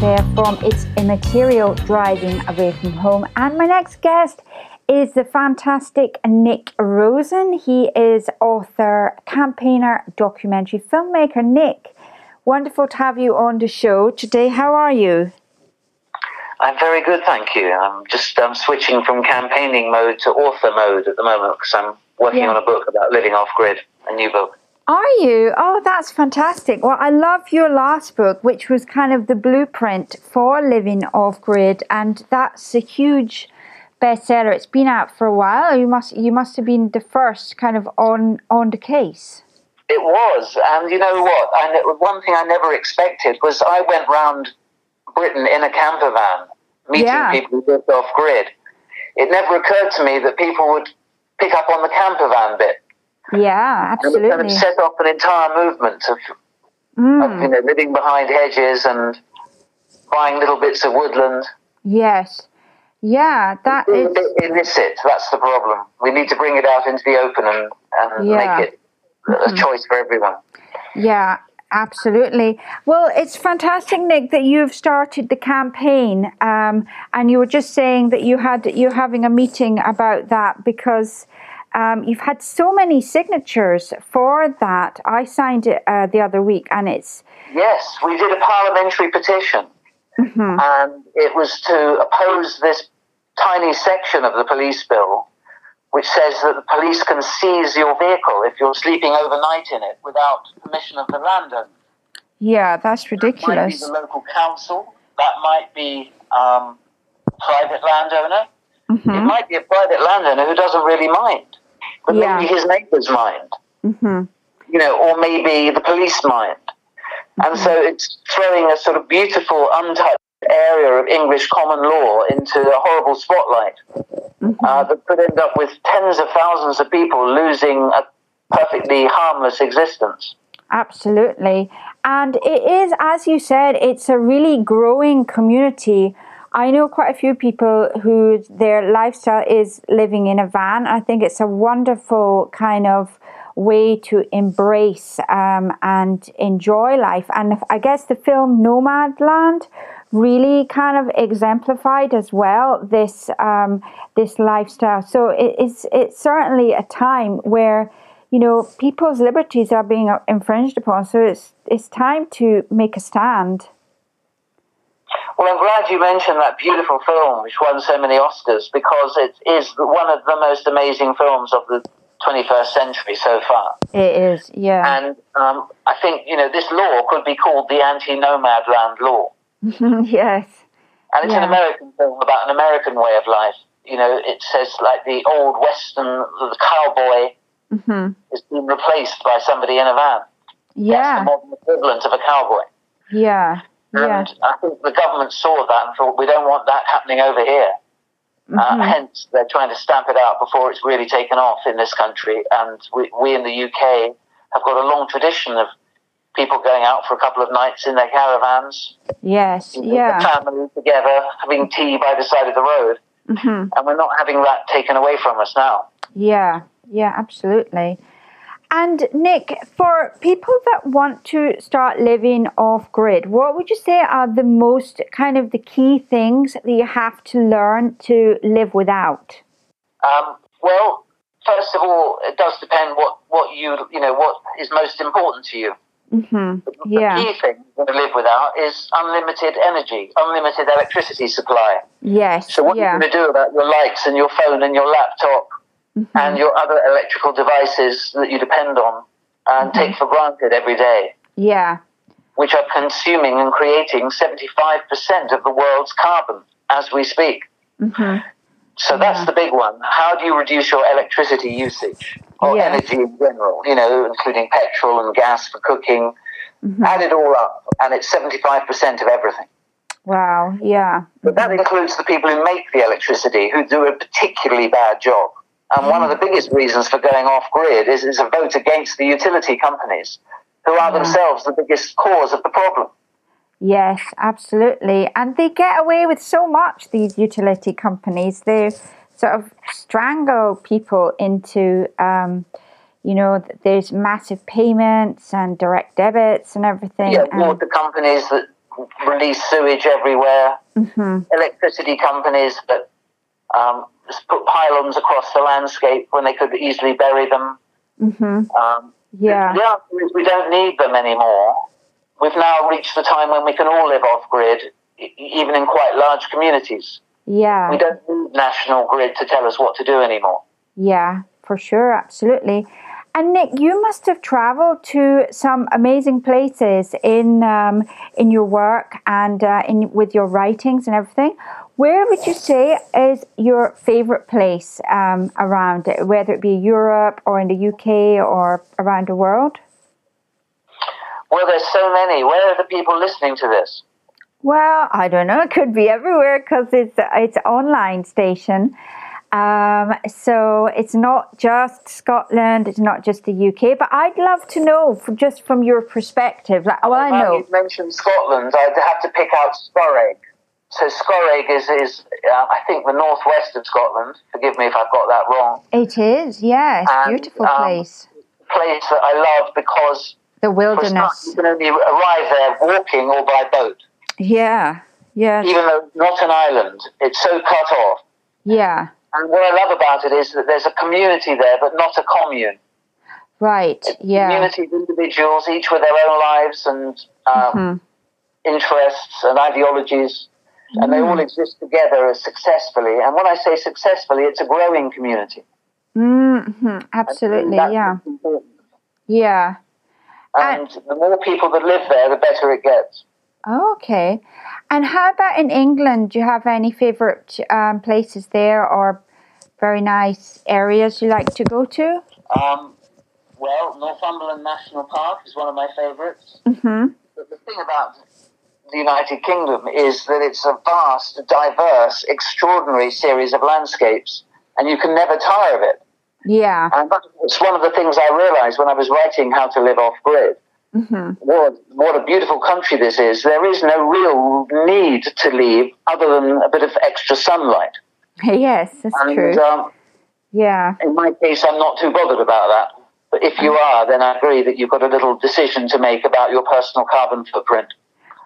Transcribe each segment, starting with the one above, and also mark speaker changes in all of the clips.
Speaker 1: there from It's Immaterial Driving Away from Home. And my next guest is the fantastic Nick Rosen. He is author, campaigner, documentary filmmaker. Nick, wonderful to have you on the show today. How are you?
Speaker 2: I'm very good, thank you. I'm just I'm switching from campaigning mode to author mode at the moment because I'm working yeah. on a book about living off grid, a new book.
Speaker 1: Are you? Oh, that's fantastic. Well, I love your last book, which was kind of the blueprint for living off grid, and that's a huge bestseller. It's been out for a while. You must you must have been the first kind of on on the case.
Speaker 2: It was, and you know what? And one thing I never expected was I went round Britain in a camper van, meeting yeah. people who lived off grid. It never occurred to me that people would pick up on the camper van bit.
Speaker 1: Yeah, absolutely.
Speaker 2: And, and set off an entire movement of, mm. of, you know, living behind hedges and buying little bits of woodland.
Speaker 1: Yes. Yeah, that
Speaker 2: is illicit. That's the problem. We need to bring it out into the open and, and yeah. make it a mm-hmm. choice for everyone.
Speaker 1: Yeah, Absolutely. Well, it's fantastic, Nick, that you've started the campaign, um, and you were just saying that you had you're having a meeting about that because um, you've had so many signatures for that. I signed it uh, the other week, and it's
Speaker 2: yes, we did a parliamentary petition, mm-hmm. and it was to oppose this tiny section of the police bill, which says that the police can seize your vehicle if you're sleeping overnight in it without permission of the landowner.
Speaker 1: Yeah, that's ridiculous. That
Speaker 2: might be the local council. That might be um, private landowner. Mm-hmm. It might be a private landowner who doesn't really mind but yeah. maybe his neighbour's mind. Mm-hmm. You know, or maybe the police mind. Mm-hmm. And so it's throwing a sort of beautiful, untouched area of English common law into a horrible spotlight mm-hmm. uh, that could end up with tens of thousands of people losing a perfectly harmless existence.
Speaker 1: Absolutely. And it is, as you said, it's a really growing community I know quite a few people who their lifestyle is living in a van. I think it's a wonderful kind of way to embrace um, and enjoy life. And I guess the film Nomadland really kind of exemplified as well this um, this lifestyle. So it, it's it's certainly a time where you know people's liberties are being infringed upon. So it's it's time to make a stand.
Speaker 2: Well, I'm glad you mentioned that beautiful film, which won so many Oscars, because it is one of the most amazing films of the 21st century so far.
Speaker 1: It is, yeah.
Speaker 2: And um, I think, you know, this law could be called the anti nomad land law.
Speaker 1: yes.
Speaker 2: And it's yeah. an American film about an American way of life. You know, it says like the old Western, the cowboy mm-hmm. is being replaced by somebody in a van.
Speaker 1: Yeah.
Speaker 2: That's the modern equivalent of a cowboy.
Speaker 1: Yeah.
Speaker 2: And yeah. I think the government saw that and thought, we don't want that happening over here. Uh, mm-hmm. Uh, hence, they're trying to stamp it out before it's really taken off in this country. And we, we in the UK have got a long tradition of people going out for a couple of nights in their caravans.
Speaker 1: Yes, yeah.
Speaker 2: Family together, having tea by the side of the road. Mm-hmm. And we're not having that taken away from us now.
Speaker 1: Yeah, yeah, absolutely. And Nick, for people that want to start living off grid, what would you say are the most kind of the key things that you have to learn to live without?
Speaker 2: Um, well, first of all, it does depend what, what you you know what is most important to you. Mm-hmm.
Speaker 1: Yeah.
Speaker 2: The key thing to live without is unlimited energy, unlimited electricity supply.
Speaker 1: Yes.
Speaker 2: So what
Speaker 1: yeah.
Speaker 2: are you going to do about your lights and your phone and your laptop mm-hmm. and your other electrical devices that you depend on and mm-hmm. take for granted every day.
Speaker 1: Yeah.
Speaker 2: Which are consuming and creating 75% of the world's carbon as we speak. Mm-hmm. So that's the big one. How do you reduce your electricity usage or yeah. energy in general, you know, including petrol and gas for cooking? Mm-hmm. Add it all up, and it's 75% of everything.
Speaker 1: Wow, yeah.
Speaker 2: But that includes the people who make the electricity, who do a particularly bad job. And one of the biggest reasons for going off grid is, is a vote against the utility companies, who are themselves the biggest cause of the problem.
Speaker 1: Yes, absolutely. And they get away with so much, these utility companies. They sort of strangle people into, um, you know, there's massive payments and direct debits and everything.
Speaker 2: Yeah,
Speaker 1: and
Speaker 2: the companies that release sewage everywhere, mm-hmm. electricity companies that um, put pylons across the landscape when they could easily bury them.
Speaker 1: Mm-hmm. Um, yeah.
Speaker 2: The answer is we don't need them anymore. We've now reached the time when we can all live off grid, even in quite large communities.
Speaker 1: Yeah.
Speaker 2: We don't need national grid to tell us what to do anymore.
Speaker 1: Yeah, for sure, absolutely. And Nick, you must have traveled to some amazing places in um, in your work and uh, in with your writings and everything. Where would you say is your favorite place um, around it, whether it be Europe or in the UK or around the world?
Speaker 2: Well, there's so many. Where are the people listening to this?
Speaker 1: Well, I don't know. It could be everywhere because it's it's online station. Um, so it's not just Scotland, it's not just the UK, but I'd love to know from, just from your perspective. Like, well, I know.
Speaker 2: You mentioned Scotland, I'd have to pick out Scoraig. So Scoraig is, is uh, I think, the northwest of Scotland. Forgive me if I've got that wrong.
Speaker 1: It is, yes. And, beautiful um, place.
Speaker 2: Place that I love because
Speaker 1: the wilderness.
Speaker 2: You can only arrive there walking or by boat.
Speaker 1: Yeah, yeah.
Speaker 2: Even though it's not an island, it's so cut off.
Speaker 1: Yeah.
Speaker 2: And what I love about it is that there's a community there, but not a commune.
Speaker 1: Right.
Speaker 2: It's
Speaker 1: yeah.
Speaker 2: community of individuals, each with their own lives and um, mm-hmm. interests and ideologies, mm. and they all mm. exist together as successfully. And when I say successfully, it's a growing community.
Speaker 1: Mm-hmm. Absolutely. Yeah. Yeah.
Speaker 2: And, and the more people that live there, the better it gets.
Speaker 1: Okay. And how about in England? Do you have any favourite um, places there or very nice areas you like to go to?
Speaker 2: Um, well, Northumberland National Park is one of my favourites.
Speaker 1: Mm-hmm.
Speaker 2: But the thing about the United Kingdom is that it's a vast, diverse, extraordinary series of landscapes, and you can never tire of it.
Speaker 1: Yeah.
Speaker 2: And that's one of the things I realised when I was writing How to Live Off Grid
Speaker 1: Mm-hmm.
Speaker 2: What, what a beautiful country this is. There is no real need to leave other than a bit of extra sunlight.
Speaker 1: Yes, that's and, true. Um, yeah.
Speaker 2: In my case, I'm not too bothered about that. But if you are, then I agree that you've got a little decision to make about your personal carbon footprint.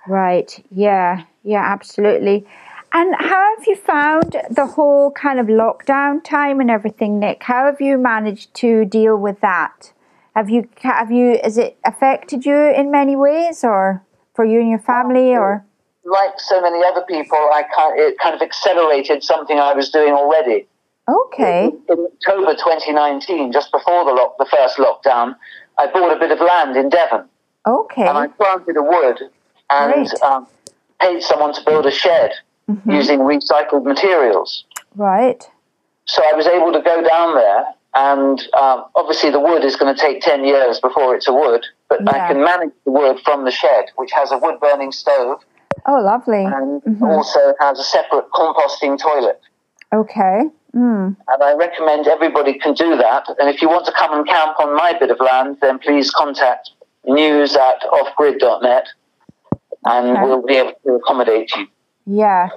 Speaker 1: Right. Yeah. Yeah, absolutely. And how have you found the whole kind of lockdown time and everything, Nick? How have you managed to deal with that? Have you have you is it affected you in many ways, or for you and your family, or?
Speaker 2: Like so many other people, I kind it kind of accelerated something I was doing already.
Speaker 1: Okay.
Speaker 2: In, in October 2019, just before the lock, the first lockdown, I bought a bit of land in Devon.
Speaker 1: Okay.
Speaker 2: And I planted a wood and um, paid someone to build a shed mm-hmm. using recycled materials.
Speaker 1: Right.
Speaker 2: So I was able to go down there and um, obviously, the wood is going to take 10 years before it's a wood, but yeah. I can manage the wood from the shed, which has a wood burning stove.
Speaker 1: Oh, lovely.
Speaker 2: And mm-hmm. also has a separate composting toilet.
Speaker 1: Okay. Mm.
Speaker 2: And I recommend everybody can do that. And if you want to come and camp on my bit of land, then please contact news at offgrid.net and okay. we'll be able to accommodate you.
Speaker 1: Yeah,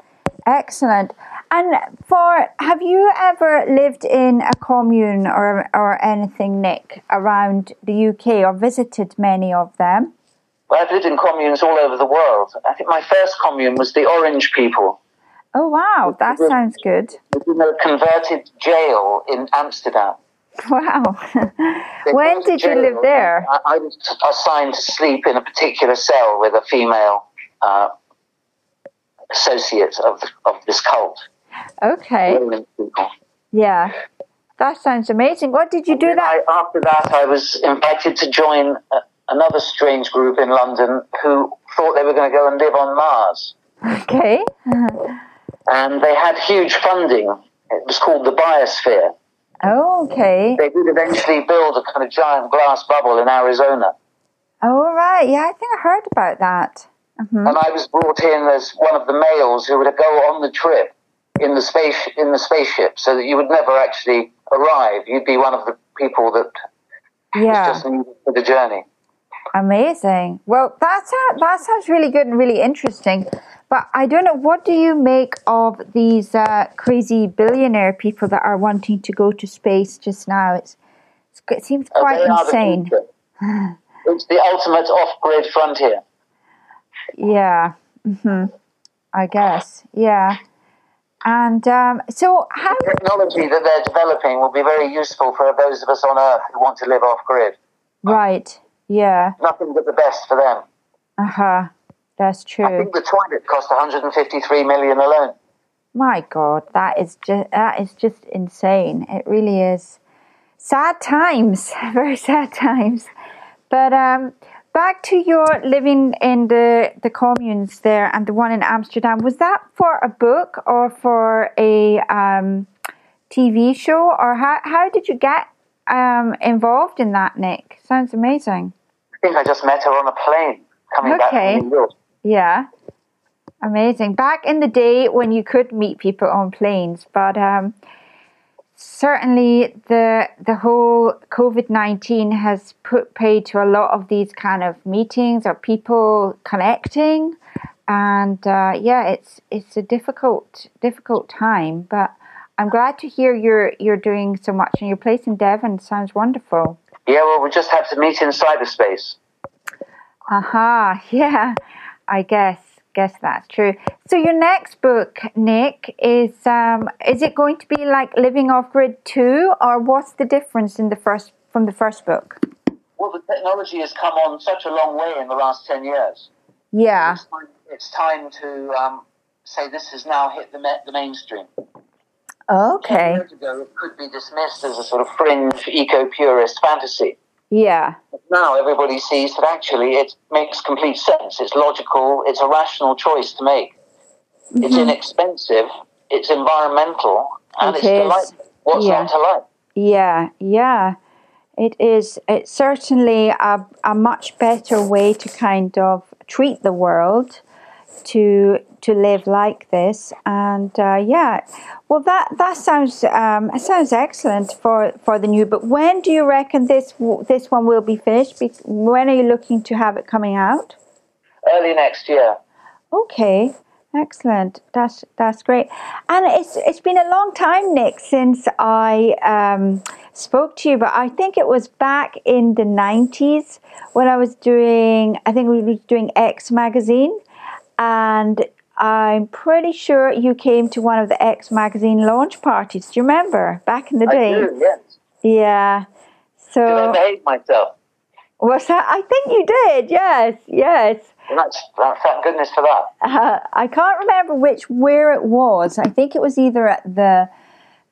Speaker 1: excellent. And for have you ever lived in a commune or or anything, Nick, around the UK or visited many of them?
Speaker 2: Well, I've lived in communes all over the world. I think my first commune was the Orange people.
Speaker 1: Oh wow, that sounds good.
Speaker 2: In a converted jail in Amsterdam.
Speaker 1: Wow. when did you live there?
Speaker 2: I, I, was assigned to sleep in a particular cell with a female uh, associate of, of this cult.
Speaker 1: Okay. Yeah. That sounds amazing. What did you do that? I,
Speaker 2: after that, I was invited to join a, another strange group in London who thought they were going to go and live on Mars.
Speaker 1: Okay.
Speaker 2: and they had huge funding. It was called the Biosphere.
Speaker 1: Oh, okay.
Speaker 2: They did eventually build a kind of giant glass bubble in Arizona.
Speaker 1: Oh, right. Yeah, I think I heard about that.
Speaker 2: Mm-hmm. And I was brought in as one of the males who would go on the trip in the space in the spaceship, so that you would never actually arrive. You'd be one of the people that yeah. just needed for the journey.
Speaker 1: Amazing. Well, that sounds, that sounds really good and really interesting. But I don't know, what do you make of these uh, crazy billionaire people that are wanting to go to space just now? It's, it's it seems oh, quite oh, insane.
Speaker 2: The it's the ultimate off-grid frontier.
Speaker 1: Yeah, Mm-hmm. I guess, yeah. And um, so, how
Speaker 2: the technology that they're developing will be very useful for those of us on Earth who want to live off grid.
Speaker 1: Right. Yeah.
Speaker 2: Nothing but the best for them.
Speaker 1: Uh huh. That's true. I
Speaker 2: think the toilet cost 153 million alone.
Speaker 1: My God, that is just that is just insane. It really is. Sad times, very sad times. But um, back to your living in the the communes there and the one in Amsterdam. Was that for a book or for a um, TV show, or how how did you get um, involved in that, Nick? Sounds amazing.
Speaker 2: I think I just met her on a plane coming okay. back from New York.
Speaker 1: Yeah. Amazing. Back in the day when you could meet people on planes, but um, certainly the the whole COVID nineteen has put paid to a lot of these kind of meetings or people connecting, and uh, yeah, it's it's a difficult difficult time. But I'm glad to hear you're you're doing so much, and your place in Devon sounds wonderful.
Speaker 2: Yeah, well, we just have to meet in cyberspace.
Speaker 1: Aha, uh-huh, yeah, I guess guess that's true. So your next book, Nick, is um, is it going to be like Living Off Grid two, or what's the difference in the first from the first book?
Speaker 2: Well, the technology has come on such a long way in the last ten years.
Speaker 1: Yeah,
Speaker 2: it's time, it's time to um, say this has now hit the, the mainstream.
Speaker 1: Okay. Ten
Speaker 2: years ago, it could be dismissed as a sort of fringe eco-purist fantasy.
Speaker 1: Yeah.
Speaker 2: Now everybody sees that actually it makes complete sense. It's logical. It's a rational choice to make. Mm-hmm. It's inexpensive. It's environmental, and it it's delightful. What's yeah. not to like?
Speaker 1: Yeah, yeah. It is. It's certainly a, a much better way to kind of treat the world to to live like this. And uh, yeah, well, that that sounds um, sounds excellent for, for the new. But when do you reckon this this one will be finished? When are you looking to have it coming out?
Speaker 2: Early next year.
Speaker 1: Okay. Excellent. That's that's great. And it's it's been a long time, Nick, since I um, spoke to you. But I think it was back in the nineties when I was doing. I think we were doing X magazine, and I'm pretty sure you came to one of the X magazine launch parties. Do you remember back in the day?
Speaker 2: I do, yes.
Speaker 1: Yeah. So
Speaker 2: did I behave myself?
Speaker 1: Was that? I think you did. Yes, yes.
Speaker 2: Well, that's, thank goodness for that.
Speaker 1: Uh, I can't remember which where it was. I think it was either at the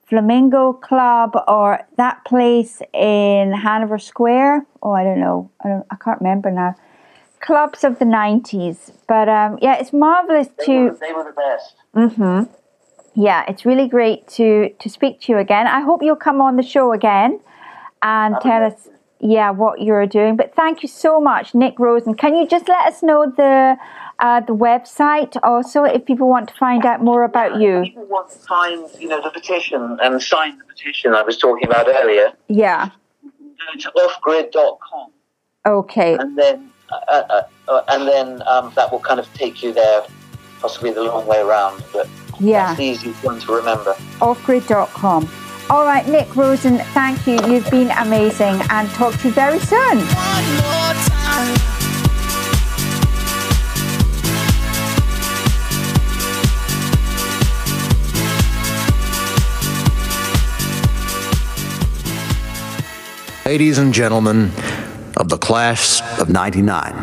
Speaker 1: Flamingo Club or that place in Hanover Square. Oh, I don't know. I don't. I can't remember now clubs of the 90s. But um, yeah, it's marvelous
Speaker 2: they
Speaker 1: to.
Speaker 2: Were, they were the best.
Speaker 1: Mm-hmm. Yeah, it's really great to, to speak to you again. I hope you'll come on the show again and tell us, yeah, what you're doing. But thank you so much, Nick Rosen. Can you just let us know the uh, the website also if people want to find out more about you?
Speaker 2: People want to find, you know, the petition and sign the petition I was talking about earlier.
Speaker 1: Yeah.
Speaker 2: Go to offgrid.com.
Speaker 1: Okay.
Speaker 2: And then uh, uh, uh, and then um, that will kind of take you there, possibly the long way around, but yeah. that's the easiest one to remember.
Speaker 1: Offgrid.com. All right, Nick Rosen, thank you. You've been amazing and talk to you very soon.
Speaker 3: Ladies and gentlemen, of the class of 99.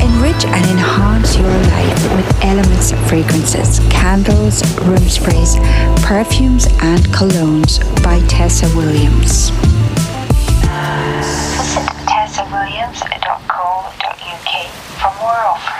Speaker 4: Enrich and enhance your life with elements of fragrances, candles, room sprays, perfumes, and colognes by Tessa Williams. Visit tessawilliams.co.uk for more offers.